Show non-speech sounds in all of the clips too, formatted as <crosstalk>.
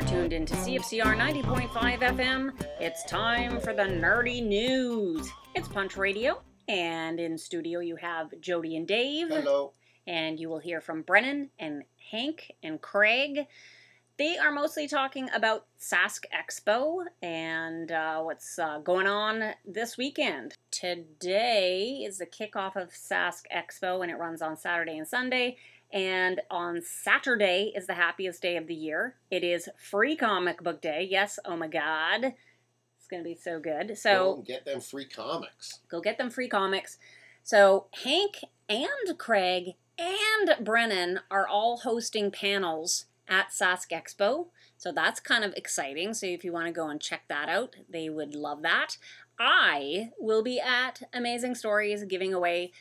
Are tuned into CFCR 90.5 FM. It's time for the nerdy news. It's Punch Radio, and in studio you have Jody and Dave. Hello. And you will hear from Brennan and Hank and Craig. They are mostly talking about Sask Expo and uh, what's uh, going on this weekend. Today is the kickoff of Sask Expo, and it runs on Saturday and Sunday. And on Saturday is the happiest day of the year. It is free comic book day. Yes, oh my god. It's going to be so good. So Go get them free comics. go get them free comics. So Hank and Craig and Brennan are all hosting panels at Sask Expo. So that's kind of exciting. So if you want to go and check that out, they would love that. I will be at Amazing Stories giving away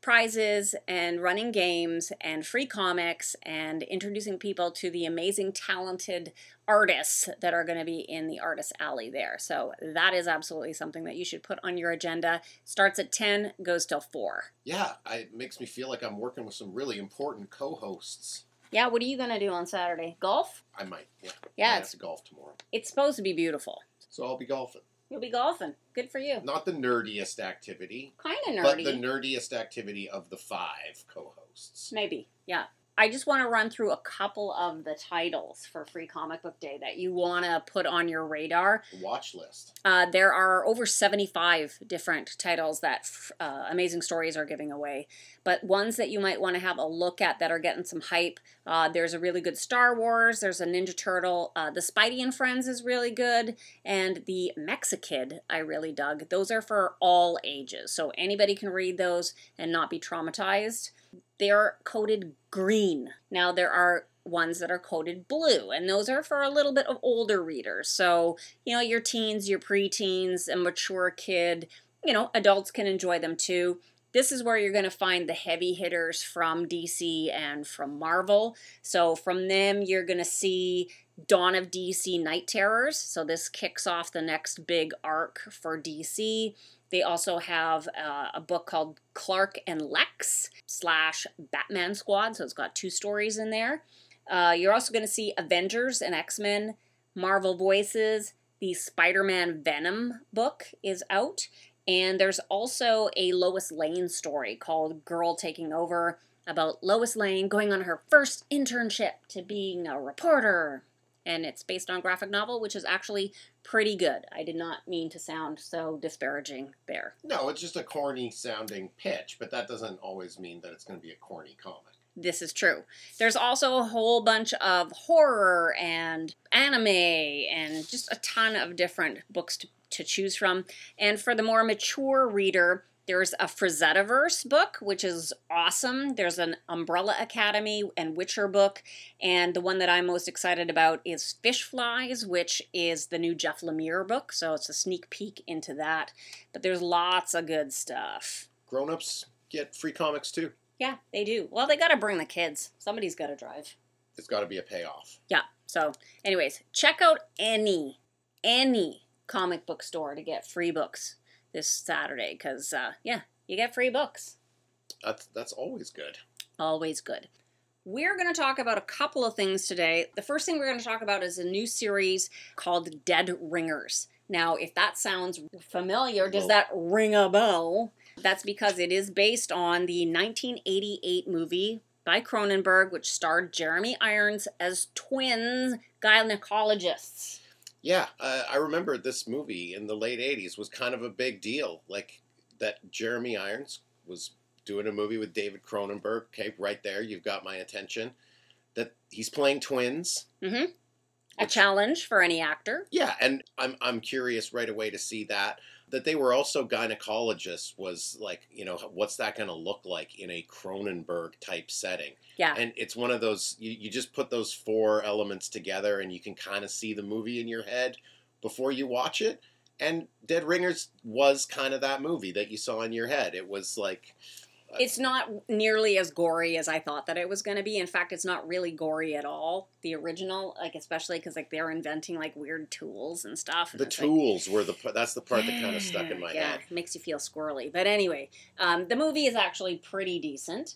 prizes and running games and free comics and introducing people to the amazing talented artists that are going to be in the artist alley there. So that is absolutely something that you should put on your agenda. Starts at 10, goes till 4. Yeah, I, it makes me feel like I'm working with some really important co-hosts. Yeah, what are you going to do on Saturday? Golf? I might. Yeah. Yeah, I it's- to golf tomorrow, It's supposed to be beautiful. so I'll be golfing. You'll be golfing. Good for you. Not the nerdiest activity, Kind of nerdy. but the nerdiest activity of the five co-hosts. Maybe, yeah. I just want to run through a couple of the titles for Free Comic Book Day that you want to put on your radar. Watch list. Uh, there are over 75 different titles that f- uh, Amazing Stories are giving away, but ones that you might want to have a look at that are getting some hype. Uh, there's a really good Star Wars, there's a Ninja Turtle, uh, the Spidey and Friends is really good, and the Mexikid I really dug. Those are for all ages, so anybody can read those and not be traumatized. They're coded green. Now, there are ones that are coded blue, and those are for a little bit of older readers. So, you know, your teens, your preteens, a mature kid, you know, adults can enjoy them too. This is where you're going to find the heavy hitters from DC and from Marvel. So, from them, you're going to see Dawn of DC Night Terrors. So, this kicks off the next big arc for DC. They also have uh, a book called Clark and Lex slash Batman Squad. So, it's got two stories in there. Uh, you're also going to see Avengers and X Men, Marvel Voices. The Spider Man Venom book is out. And there's also a Lois Lane story called Girl Taking Over about Lois Lane going on her first internship to being a reporter. And it's based on graphic novel, which is actually pretty good. I did not mean to sound so disparaging there. No, it's just a corny sounding pitch, but that doesn't always mean that it's going to be a corny comic. This is true. There's also a whole bunch of horror and anime and just a ton of different books to, to choose from. And for the more mature reader, there's a Frazetta-verse book, which is awesome. There's an Umbrella Academy and Witcher book. And the one that I'm most excited about is Fish Flies, which is the new Jeff Lemire book. So it's a sneak peek into that. But there's lots of good stuff. Grown-ups get free comics too. Yeah, they do. Well, they got to bring the kids. Somebody's got to drive. It's got to be a payoff. Yeah. So, anyways, check out any any comic book store to get free books this Saturday because uh, yeah, you get free books. That's that's always good. Always good. We're going to talk about a couple of things today. The first thing we're going to talk about is a new series called Dead Ringers. Now, if that sounds familiar, does that ring a bell? That's because it is based on the 1988 movie by Cronenberg, which starred Jeremy Irons as twins gynecologists. Yeah, uh, I remember this movie in the late '80s was kind of a big deal. Like that, Jeremy Irons was doing a movie with David Cronenberg. Okay, right there, you've got my attention. That he's playing twins. Mm-hmm. A Which- challenge for any actor. Yeah, and I'm I'm curious right away to see that that they were also gynecologists was like you know what's that going to look like in a Cronenberg type setting? Yeah. and it's one of those you, you just put those four elements together and you can kind of see the movie in your head before you watch it. And Dead Ringers was kind of that movie that you saw in your head. It was like It's not nearly as gory as I thought that it was going to be. In fact, it's not really gory at all. The original, like especially because like they're inventing like weird tools and stuff. and the it's like- tools were the that's the part that kind of stuck in my yeah, head makes you feel squirrely. But anyway, um, the movie is actually pretty decent.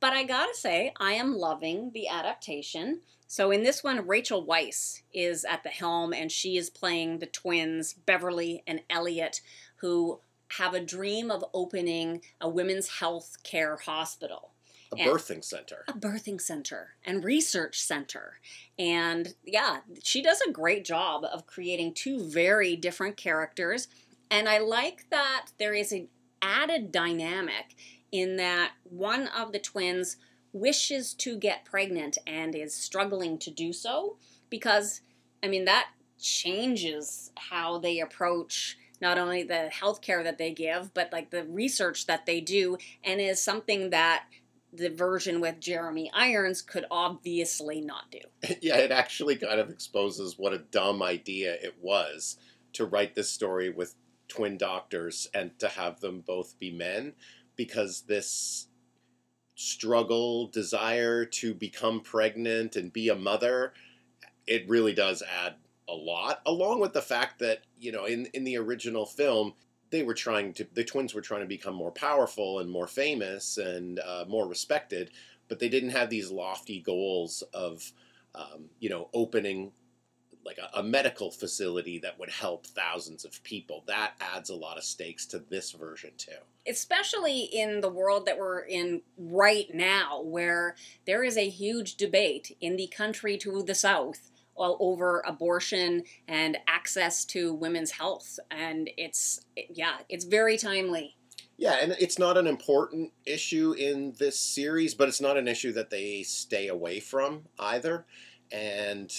But I gotta say, I am loving the adaptation. So in this one, Rachel Weisz is at the helm and she is playing the twins, Beverly and Elliot, who have a dream of opening a women's health care hospital. A birthing center. a birthing center and research center. And yeah, she does a great job of creating two very different characters. And I like that there is an added dynamic in that one of the twins wishes to get pregnant and is struggling to do so because, I mean, that changes how they approach not only the healthcare that they give, but like the research that they do, and is something that the version with Jeremy Irons could obviously not do. <laughs> yeah, it actually kind of exposes what a dumb idea it was to write this story with twin doctors and to have them both be men because this struggle, desire to become pregnant and be a mother, it really does add a lot, along with the fact that, you know, in, in the original film, they were trying to, the twins were trying to become more powerful and more famous and uh, more respected, but they didn't have these lofty goals of, um, you know, opening like a, a medical facility that would help thousands of people. That adds a lot of stakes to this version too. especially in the world that we're in right now, where there is a huge debate in the country to the south o- over abortion and access to women's health. And it's, yeah, it's very timely. Yeah, and it's not an important issue in this series, but it's not an issue that they stay away from either. And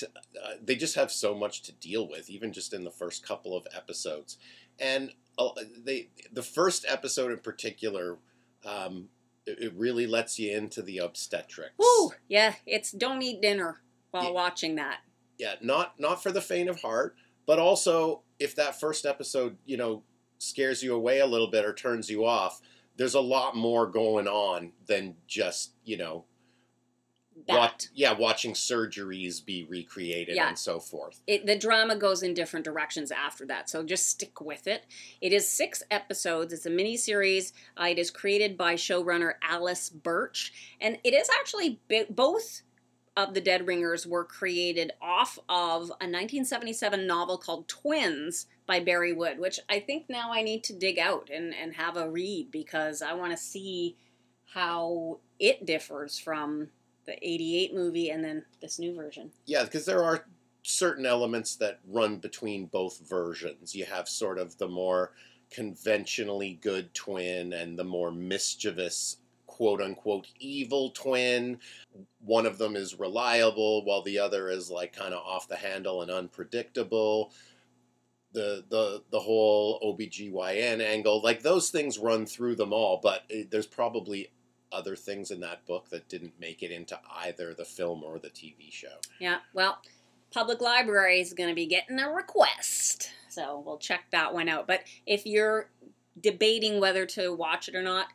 uh, they just have so much to deal with, even just in the first couple of episodes. And uh, they, the first episode in particular, um, it, it really lets you into the obstetrics. Woo! Yeah, it's don't eat dinner while Yeah. watching that. Yeah, not not for the faint of heart, but also if that first episode, you know, scares you away a little bit or turns you off, there's a lot more going on than just, you know, wat- yeah, watching surgeries be recreated Yeah. and so forth. it, the drama goes in different directions after that, so just stick with it. It is six episodes. It's a mini series. Uh, it is created by showrunner Alice Birch, and it is actually bi- both of the Dead Ringers were created off of a 1977 novel called Twins by Bari Wood, which I think now I need to dig out and, and have a read because I want to see how it differs from the 88 movie and then this new version. Yeah, because there are certain elements that run between both versions. You have sort of the more conventionally good twin and the more mischievous quote unquote evil twin. One of them is reliable while the other is like kind of off the handle and unpredictable. The, the the whole OBGYN angle, like those things run through them all, but it, there's probably other things in that book that didn't make it into either the film or the TV show. Yeah, well, Public Library is going to be getting a request. So we'll check that one out. But if you're debating whether to watch it or not,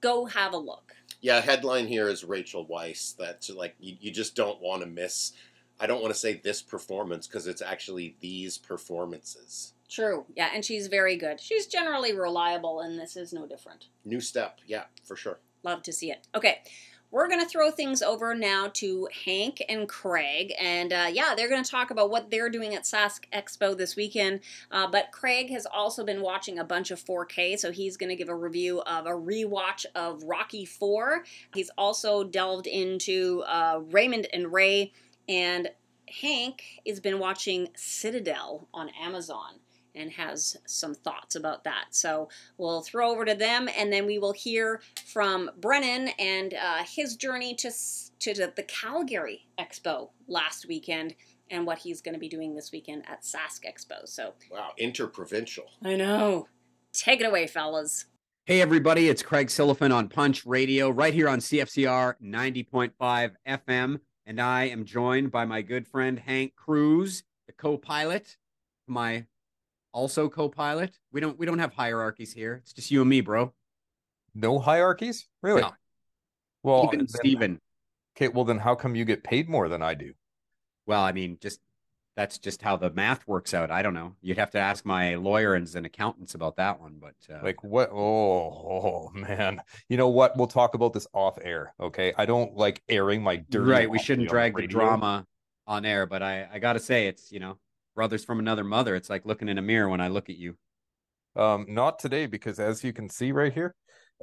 go have a look. Yeah, headline here is Rachel Weisz. That's like you, you just don't want to miss. I don't want to say this performance because it's actually these performances. True. Yeah, and she's very good. She's generally reliable, and this is no different. New step, yeah, for sure. Love to see it. Okay, we're going to throw things over now to Hank and Craig. And uh, yeah, they're going to talk about what they're doing at Sask Expo this weekend. Uh, but Craig has also been watching a bunch of 4K, so he's going to give a review of a rewatch of Rocky 4. He's also delved into uh, Raymond and Ray. And Hank has been watching Citadel on Amazon and has some thoughts about that. So we'll throw over to them, and then we will hear from Brennan and uh, his journey to to the, the Calgary Expo last weekend, and what he's going to be doing this weekend at Sask Expo. So Wow, interprovincial. I know. Take it away, fellas. Hey, everybody, it's Craig Silliphant on Punch Radio right here on CFCR 90.5 FM. And I am joined by my good friend Hank Cruz, the co pilot, my also co pilot. We don't we don't have hierarchies here. It's just you and me, bro. No hierarchies? Really? No. Well, Even then- Steven. okay, well then how come you get paid more than I do? Well, I mean, just that's just how the math works out. I don't know. You'd have to ask my lawyers and accountants about that one. But uh, Like what? Oh, oh <laughs> man. You know what? We'll talk about this off air. Okay. I don't like airing my dirty. right, we shouldn't drag the drama on air. But I, I got to say, it's you know, brothers from another mother. It's like looking in a mirror when I look at you. Um, not today because as you can see right here,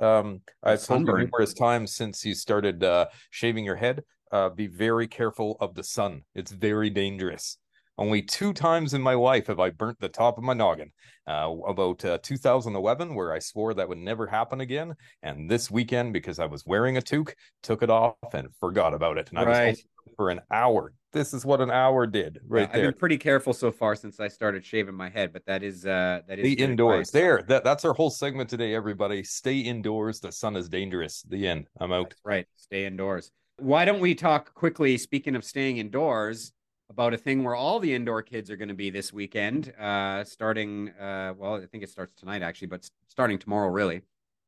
um, I've told you numerous times since you started uh, shaving your head. Uh, be very careful of the sun. It's very dangerous. Only two times in my life have I burnt the top of my noggin. Uh, about uh, 2011, where I swore that would never happen again, and this weekend because I was wearing a toque, took it off and forgot about it. And I was Right. home for an hour. This is what an hour did right Yeah, I've there. been pretty careful so far since I started shaving my head, but that is uh that is the indoors advice. there that, that's our whole segment today everybody stay indoors the sun is dangerous the end i'm out That's right. Stay indoors. Why don't we talk quickly, speaking of staying indoors, about a thing where all the indoor kids are going to be this weekend, uh, starting, uh, well, I think it starts tonight actually, but starting tomorrow, really.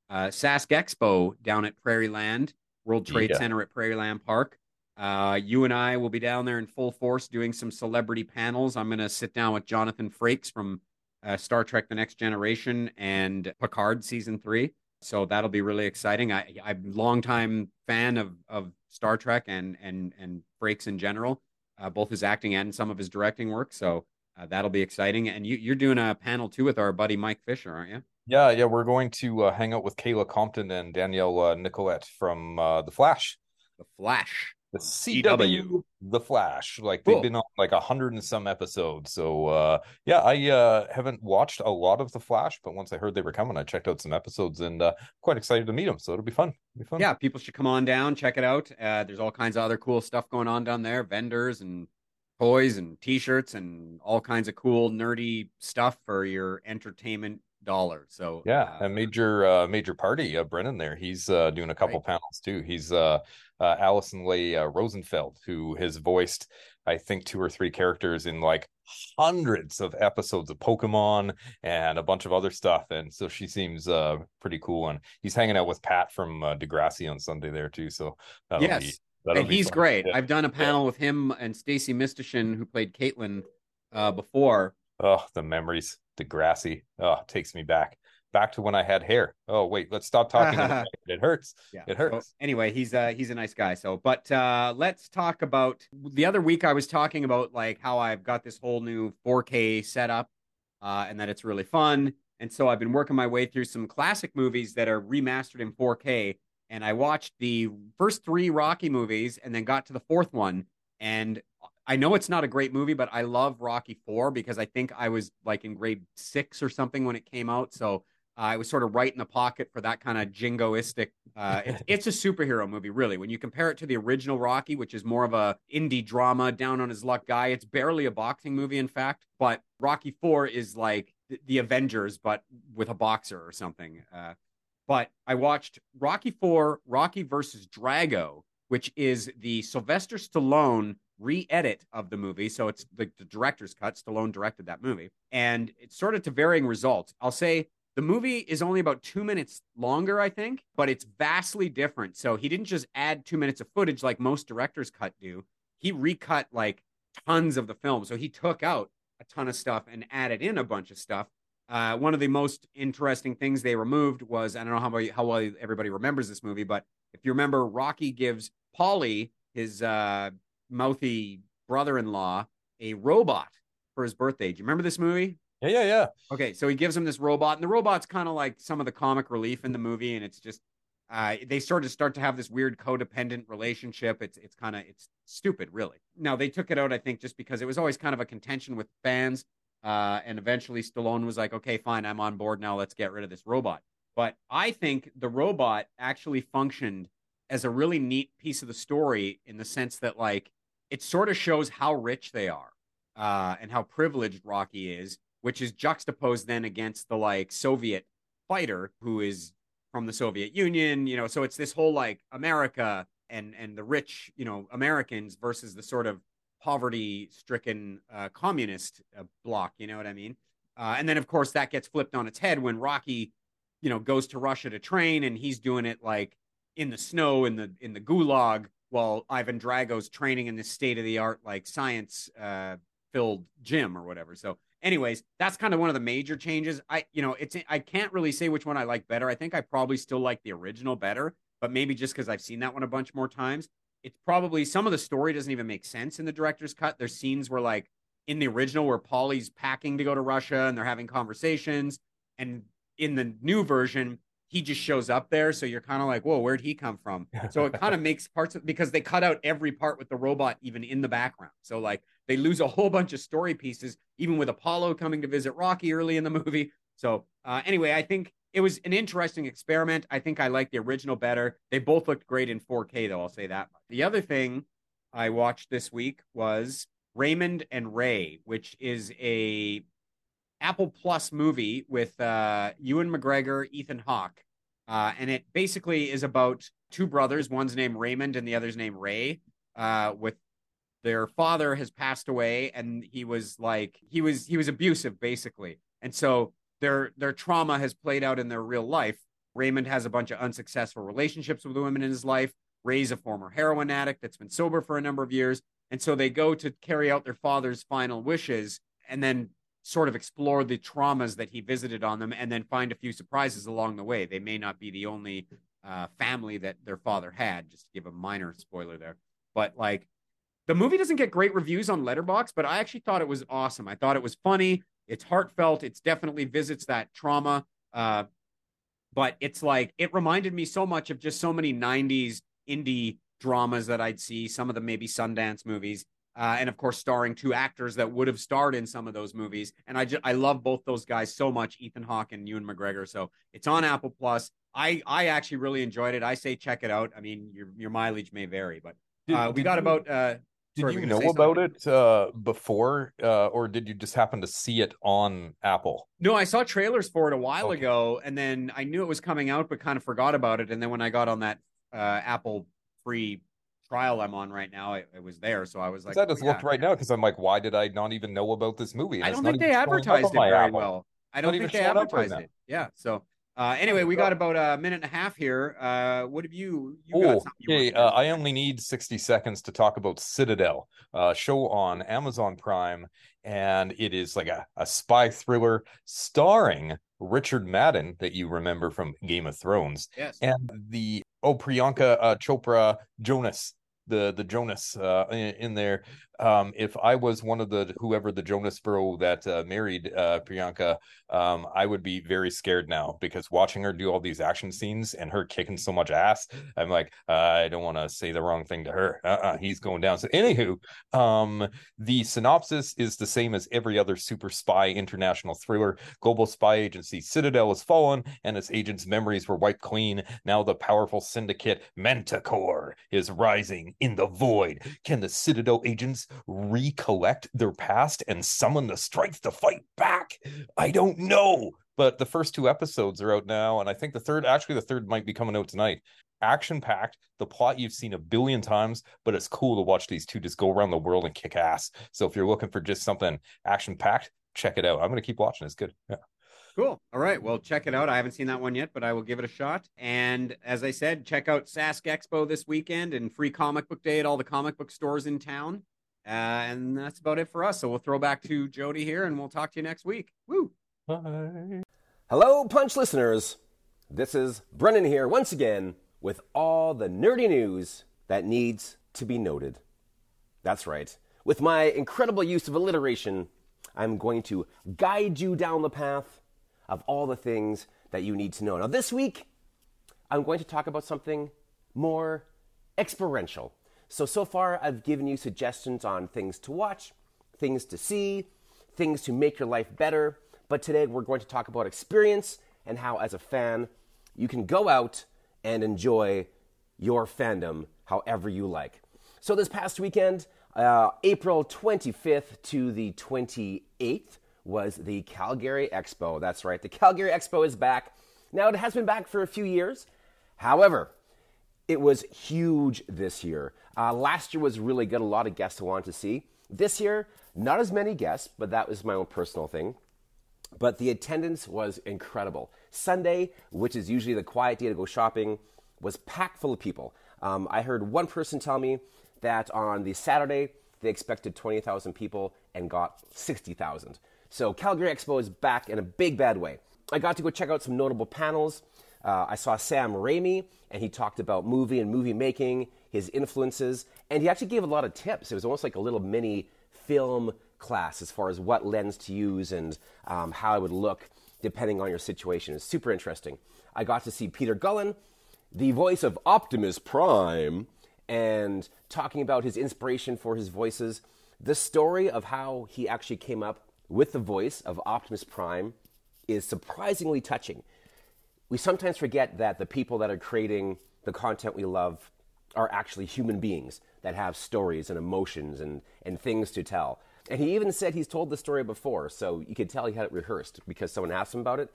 Uh, Sask Expo down at Prairie Land, World Trade Yeah. Center at Prairie Land Park. Uh, you and I will be down there in full force doing some celebrity panels. I'm going to sit down with Jonathan Frakes from uh, Star Trek The Next Generation and Picard Season 3 so that'll be really exciting. I I'm a longtime fan of of Star Trek and and and Frakes in general, uh, both his acting and some of his directing work. So uh, that'll be exciting. And you you're doing a panel too with our buddy Mike Fisher, aren't you? yeah yeah we're going to uh, hang out with kayla compton and danielle uh, nicolet from uh, the flash The Flash. The CW. cw the flash. Like they've been on like a hundred and some episodes. So uh yeah i uh haven't watched a lot of the flash but once i heard they were coming i checked out some episodes and uh quite excited to meet them so it'll be fun. It'll be fun. Yeah, people should come on down, check it out. Uh, there's all kinds of other cool stuff going on down there, vendors and toys and T-shirts and all kinds of cool nerdy stuff for your entertainment dollar. So Yeah, uh, a major uh major party, uh Brennan there. He's uh doing a couple Right. panels too. He's uh uh Alyson Leigh uh, Rosenfeld, who has voiced I think two or three characters in like hundreds of episodes of Pokemon and a bunch of other stuff. And so she seems uh pretty cool. And he's hanging out with Pat from uh, Degrassi on Sunday there too. So that'll Yes. be that'll and be he's fun. great. Yeah. I've done a panel with him and Stacie Mistysyn, who played Caitlin uh, before. Oh, the memories. Degrassi. Oh, takes me back. Back to when I had hair. Oh, wait, let's stop talking. <laughs> it hurts. Yeah. It hurts. So anyway, he's uh he's a nice guy. So, but uh let's talk about the other week. I was talking about like how I've got this whole new 4K setup, uh, and that it's really fun. And so I've been working my way through some classic movies that are remastered in 4K. And I watched the first three Rocky movies, and then got to the fourth one. And I know it's not a great movie, but I love Rocky Four because I think I was like in grade six or something when it came out. So I was sort of right in the pocket for that kind of jingoistic. Uh, it's, <laughs> it's a superhero movie, really. When you compare it to the original Rocky, which is more of a indie drama, down on his luck guy, it's barely a boxing movie, in fact. But Rocky Four is like the, the Avengers, but with a boxer or something. Uh, but I watched Rocky Four, Rocky versus Drago, which is the Sylvester Stallone re-edit of the movie. So it's the, the director's cut. Stallone directed that movie, and it's sort of to varying results. I'll say the movie is only about two minutes longer, I think, but it's vastly different. So he didn't just add two minutes of footage like most director's cut do. He recut like tons of the film. So he took out a ton of stuff and added in a bunch of stuff. Uh, one of the most interesting things they removed was I don't know how, how well everybody remembers this movie, but if you remember, Rocky gives Paulie his uh, mouthy brother in law, a robot for his birthday. Do you remember this movie? Yeah, yeah, yeah. Okay, so he gives him this robot, and the robot's kind of like some of the comic relief in the movie, and it's just uh, they sort of start to have this weird codependent relationship. It's it's kind of it's stupid, really. Now they took it out, I think, just because it was always kind of a contention with fans, uh, and eventually Stallone was like, "Okay, fine, I'm on board now. Let's get rid of this robot." But I think the robot actually functioned as a really neat piece of the story in the sense that like it sort of shows how rich they are uh, and how privileged Rocky is which is juxtaposed then against the like Soviet fighter who is from the Soviet Union, you know. So it's this whole like America and and the rich, you know, Americans versus the sort of poverty-stricken uh, communist uh, bloc. You know what I mean? Uh, and then of course that gets flipped on its head when Rocky, you know, goes to Russia to train, and he's doing it like in the snow in the in the gulag while Ivan Drago's training in this state of the art like science uh, filled gym or whatever. So, anyways, that's kind of one of the major changes. I, you know, it's I can't really say which one I like better. I think I probably still like the original better, but maybe just because I've seen that one a bunch more times. It's probably some of the story doesn't even make sense in the director's cut. There's scenes where like in the original where Paulie's packing to go to Russia and they're having conversations, and in the new version he just shows up there. So you're kind of like, whoa, where'd he come from? So it kind of <laughs> makes parts of because they cut out every part with the robot even in the background. So like they lose a whole bunch of story pieces, even with Apollo coming to visit Rocky early in the movie. So uh, anyway, I think it was an interesting experiment. I think I like the original better. They both looked great in 4K, though. I'll say that. The other thing I watched this week was Raymond and Ray, which is a Apple Plus movie with uh, Ewan McGregor, Ethan Hawke, uh, and it basically is about two brothers. One's named Raymond, and the other's named Ray. Uh, with their father has passed away, and he was like he was he was abusive basically, and so their their trauma has played out in their real life. Raymond has a bunch of unsuccessful relationships with the women in his life. Ray's a former heroin addict that's been sober for a number of years. And so they go to carry out their father's final wishes and then sort of explore the traumas that he visited on them and then find a few surprises along the way. They may not be the only uh, family that their father had, just to give a minor spoiler there. But like the movie doesn't get great reviews on Letterboxd, but I actually thought it was awesome. I thought it was funny. It's heartfelt. It's definitely visits that trauma. Uh, but it's like it reminded me so much of just so many 90s indie dramas that I'd see, some of them maybe Sundance movies uh, and of course starring two actors that would have starred in some of those movies. And I just I love both those guys so much, Ethan Hawke and Ewan McGregor. So it's on Apple Plus. I I actually really enjoyed it. I say check it out. I mean your your mileage may vary, but uh, did, we got you, about. Uh, did sorry, you know about it uh, before, uh, or did you just happen to see it on Apple? No, I saw trailers for it a while okay. ago, and then I knew it was coming out, but kind of forgot about it. And then when I got on that uh, Apple free trial I'm on right now, it, it was there. So I was like, I just oh, looked yeah. right now because I'm like, why did I not even know about this movie? And I don't think they advertised it very well. I don't think they advertised right it. Yeah. So uh, anyway, we got about a minute and a half here. Uh, what have you? you oh, okay. Uh, I only need 60 seconds to talk about Citadel, uh, show on Amazon Prime, and it is like a, a spy thriller starring Richard Madden that you remember from Game of Thrones, yes, and the oh Priyanka uh, Chopra Jonas the the Jonas uh, in, in, there. Um, if I was one of the whoever the Jonas bro that uh, married uh, Priyanka, um, I would be very scared now because watching her do all these action scenes and her kicking so much ass, I'm like, I don't want to say the wrong thing to her. Uh-uh, he's going down. So, anywho, um, the synopsis is the same as every other super spy international thriller. Global spy agency Citadel has fallen, and its agents' memories were wiped clean. Now the powerful syndicate Manticore is rising in the void. Can the Citadel agents recollect their past and summon the strength to fight back? I don't know. But the first two episodes are out now, and I think the third, actually, the third might be coming out tonight. Action packed, the plot you've seen a billion times, but it's cool to watch these two just go around the world and kick ass. So if you're looking for just something action packed, check it out. I'm going to keep watching. It's good. Yeah. Cool. All right. Well, check it out. I haven't seen that one yet, but I will give it a shot. And as I said, check out Sask Expo this weekend and free comic book day at all the comic book stores in town. Uh, and that's about it for us. So we'll throw back to Jody here and we'll talk to you next week. Woo. Bye. Hello, Punch listeners. This is Brennan here once again with all the nerdy news that needs to be noted. That's right. With my incredible use of alliteration, I'm going to guide you down the path of all the things that you need to know. Now, this week, I'm going to talk about something more experiential. So, so far, I've given you suggestions on things to watch, things to see, things to make your life better. But today, we're going to talk about experience and how, as a fan, you can go out and enjoy your fandom however you like. So, this past weekend, uh, April 25th to the 28th, was the Calgary Expo. That's right, the Calgary Expo is back. Now, it has been back for a few years. However, it was huge this year. Uh, last year was really good, a lot of guests I wanted to see. This year, not as many guests, but that was my own personal thing. But the attendance was incredible. Sunday, which is usually the quiet day to go shopping, was packed full of people. Um, I heard one person tell me that on the Saturday, They expected 20,000 people and got 60,000. So Calgary Expo is back in a big bad way. I got to go check out some notable panels. Uh, I saw Sam Raimi, and he talked about movie and movie making, his influences, and he actually gave a lot of tips. It was almost like a little mini film class as far as what lens to use and um, how it would look depending on your situation. It's super interesting. I got to see Peter Cullen, the voice of Optimus Prime, and talking about his inspiration for his voices. The story of how he actually came up with the voice of Optimus Prime is surprisingly touching. We sometimes forget that the people that are creating the content we love are actually human beings that have stories and emotions and, and things to tell. And he even said he's told the story before, so you could tell he had it rehearsed because someone asked him about it.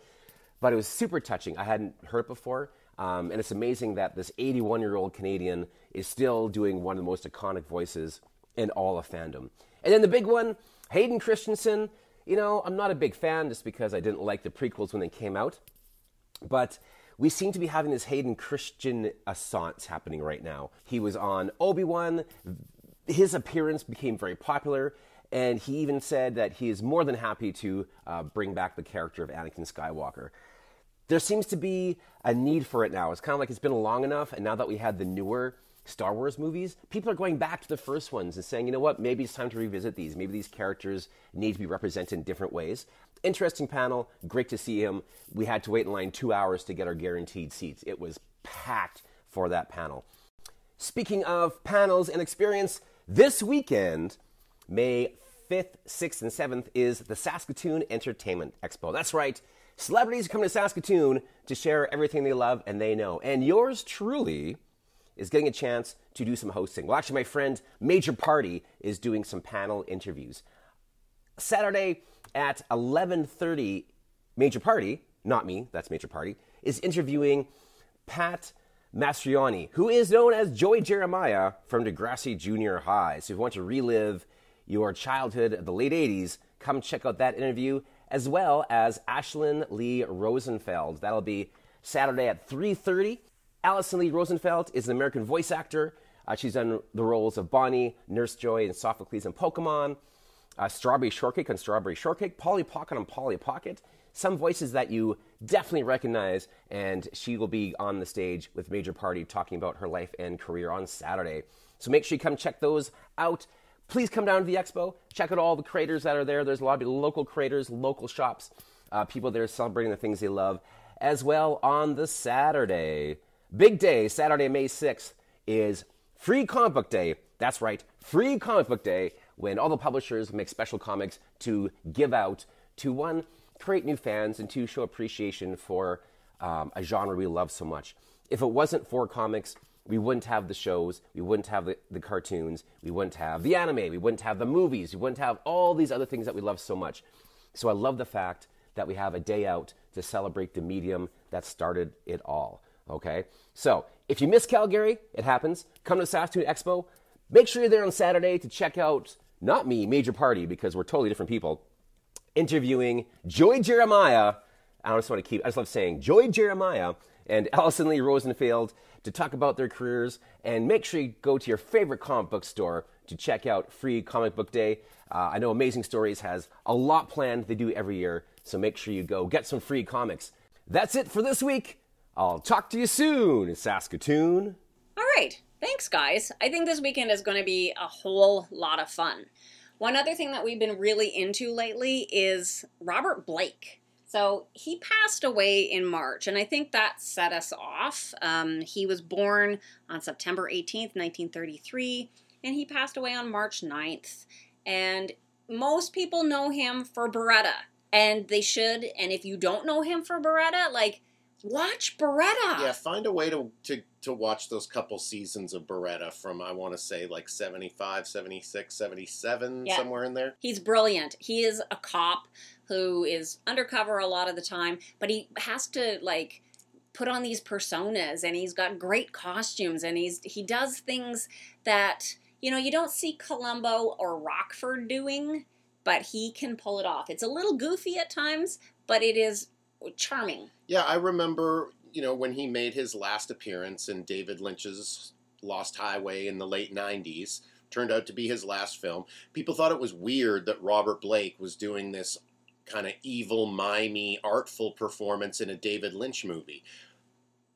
But it was super touching. I hadn't heard it before. Um, and it's amazing that this 81 year old Canadian is still doing one of the most iconic voices in all of fandom. And then the big one, Hayden Christensen. You know, I'm not a big fan just because I didn't like the prequels when they came out. But we seem to be having this Hayden Christian assance happening right now. He was on Obi Wan. His appearance became very popular. And he even said that he is more than happy to uh, bring back the character of Anakin Skywalker. There seems to be a need for it now. It's kind of like it's been long enough, and now that we had the newer Star Wars movies, people are going back to the first ones and saying, you know what, maybe it's time to revisit these. Maybe these characters need to be represented in different ways. Interesting panel, great to see him. We had to wait in line two hours to get our guaranteed seats. It was packed for that panel. Speaking of panels and experience, this weekend, May 5th, 6th, and 7th is the Saskatoon Entertainment Expo. That's right. Celebrities come to Saskatoon to share everything they love and they know. And yours truly is getting a chance to do some hosting. Well, actually, my friend Major Party is doing some panel interviews. Saturday at 11:30, Major Party, not me, that's Major Party, is interviewing Pat Mastroianni, who is known as Joey Jeremiah from Degrassi Junior High. So if you want to relive your childhood of the late 80s, come check out that interview, as well as Ashlyn Lee Rosenfeld. That'll be Saturday at 3.30. Alyson Leigh Rosenfeld is an American voice actor. Uh, she's done the roles of Bonnie, Nurse Joy, and Sophocles in Pokemon, uh, Strawberry Shortcake and Strawberry Shortcake, Polly Pocket on Polly Pocket. Some voices that you definitely recognize, and she will be on the stage with Major Party talking about her life and career on Saturday. So make sure you come check those out please come down to the expo. Check out all the creators that are there. There's a lot of local creators, local shops, uh, people there celebrating the things they love. As well on the Saturday, big day, Saturday, May 6th, is Free Comic Book Day. That's right, Free Comic Book Day, when all the publishers make special comics to give out to one, create new fans, and two, show appreciation for um, a genre we love so much. If it wasn't for comics, we wouldn't have the shows, we wouldn't have the, the cartoons, we wouldn't have the anime, we wouldn't have the movies, we wouldn't have all these other things that we love so much. So I love the fact that we have a day out to celebrate the medium that started it all. Okay? So if you miss Calgary, it happens. Come to Saskatoon Expo. Make sure you're there on Saturday to check out, not me, Major Party, because we're totally different people, interviewing Joy Jeremiah. I just want to keep, I just love saying Joy Jeremiah and <laughs> Alyson Leigh Rosenfeld to talk about their careers. And make sure you go to your favorite comic book store to check out Free Comic Book Day. Uh, I know Amazing Stories has a lot planned, they do every year. So make sure you go get some free comics. That's it for this week. I'll talk to you soon, Saskatoon. All right. Thanks, guys. I think this weekend is going to be a whole lot of fun. One other thing that we've been really into lately is Robert Blake. So he passed away in March, and I think that set us off. Um, he was born on September 18th, 1933, and he passed away on March 9th. And most people know him for Baretta, and they should. And if you don't know him for Baretta, like, watch Baretta. Yeah, find a way to, to, to watch those couple seasons of Baretta from, I want to say, like 75, 76, 77, Yeah. somewhere in there. He's brilliant. He is a cop who is undercover a lot of the time, but he has to like put on these personas and he's got great costumes and he's he does things that you know you don't see Columbo or Rockford doing, but he can pull it off. It's a little goofy at times, but it is charming. Yeah, I remember, you know, when he made his last appearance in David Lynch's Lost Highway in the late 90s, turned out to be his last film. People thought it was weird that Robert Blake was doing this kind of evil, mimey, artful performance in a David Lynch movie.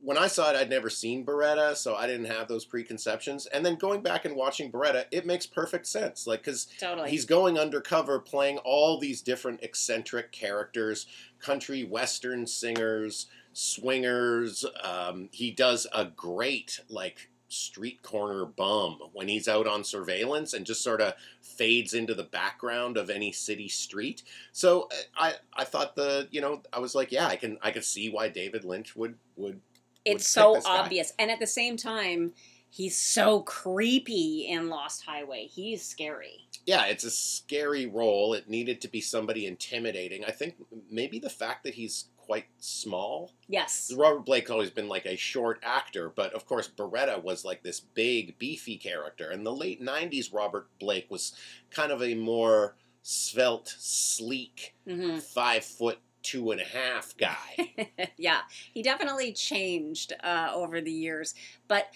When I saw it, I'd never seen Baretta, so I didn't have those preconceptions. And then going back and watching Baretta, it makes perfect sense. Like, because Totally. He's going undercover playing all these different eccentric characters country western singers, swingers. Um, he does a great, like, street corner bum when he's out on surveillance and just sort of fades into the background of any city street. So I I thought the you know I was like yeah I can I can see why David Lynch would would it's pick so obvious. And at the same time, he's so creepy in Lost Highway. He's scary. yeah, it's a scary role. It needed to be somebody intimidating. I think maybe the fact that he's quite small. Yes. Robert Blake's always been like a short actor, but of course Baretta was like this big, beefy character. In the late '90s, Robert Blake was kind of a more svelte, sleek, hmm five foot two and a half guy. <laughs> yeah, he definitely changed uh, over the years. But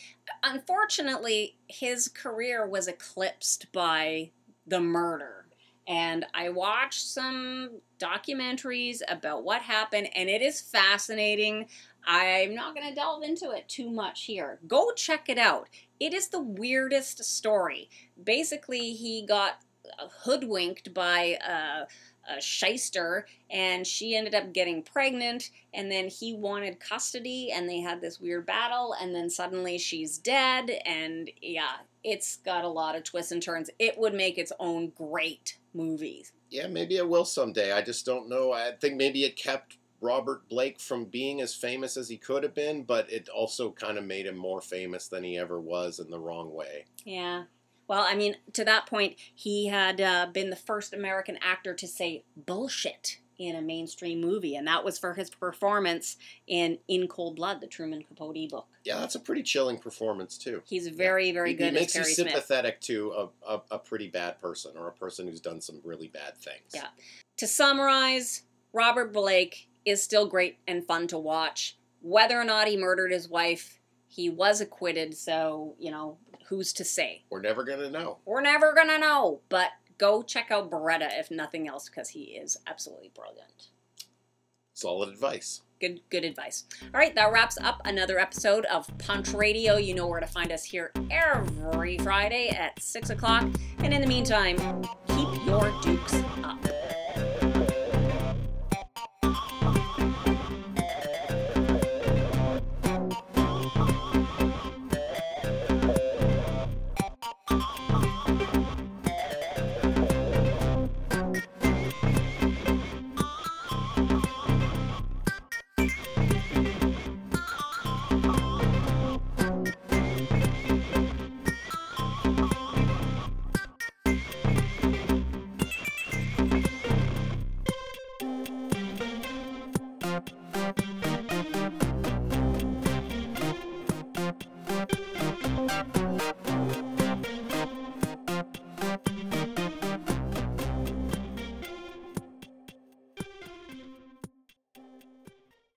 unfortunately, his career was eclipsed by the murder. And I watched some documentaries about what happened, and it is fascinating. I'm not going to delve into it too much here. Go check it out. It is the weirdest story. Basically, he got hoodwinked by a, a shyster, and she ended up getting pregnant, and then he wanted custody, and they had this weird battle, and then suddenly she's dead, and yeah, it's got a lot of twists and turns. It would make its own great movie. yeah, maybe it will someday. I just don't know. I think maybe it kept Robert Blake from being as famous as he could have been, but it also kind of made him more famous than he ever was in the wrong way. Yeah. Well, I mean, to that point, he had uh, been the first American actor to say bullshit in a mainstream movie, and that was for his performance in In Cold Blood, the Truman Capote book. Yeah, that's a pretty chilling performance too. He's very, very He- good He makes you Perry Smith. sympathetic to a, a, a pretty bad person or a person who's done some really bad things. Yeah. To summarize, Robert Blake is still great and fun to watch. Whether or not he murdered his wife, he was acquitted, so, you know, who's to say? We're never gonna know. We're never gonna know, but go check out Baretta if nothing else because he is absolutely brilliant. Solid advice. Good, good advice. All right, that wraps up another episode of Punch Radio. You know where to find us here every Friday at six o'clock. And in the meantime, keep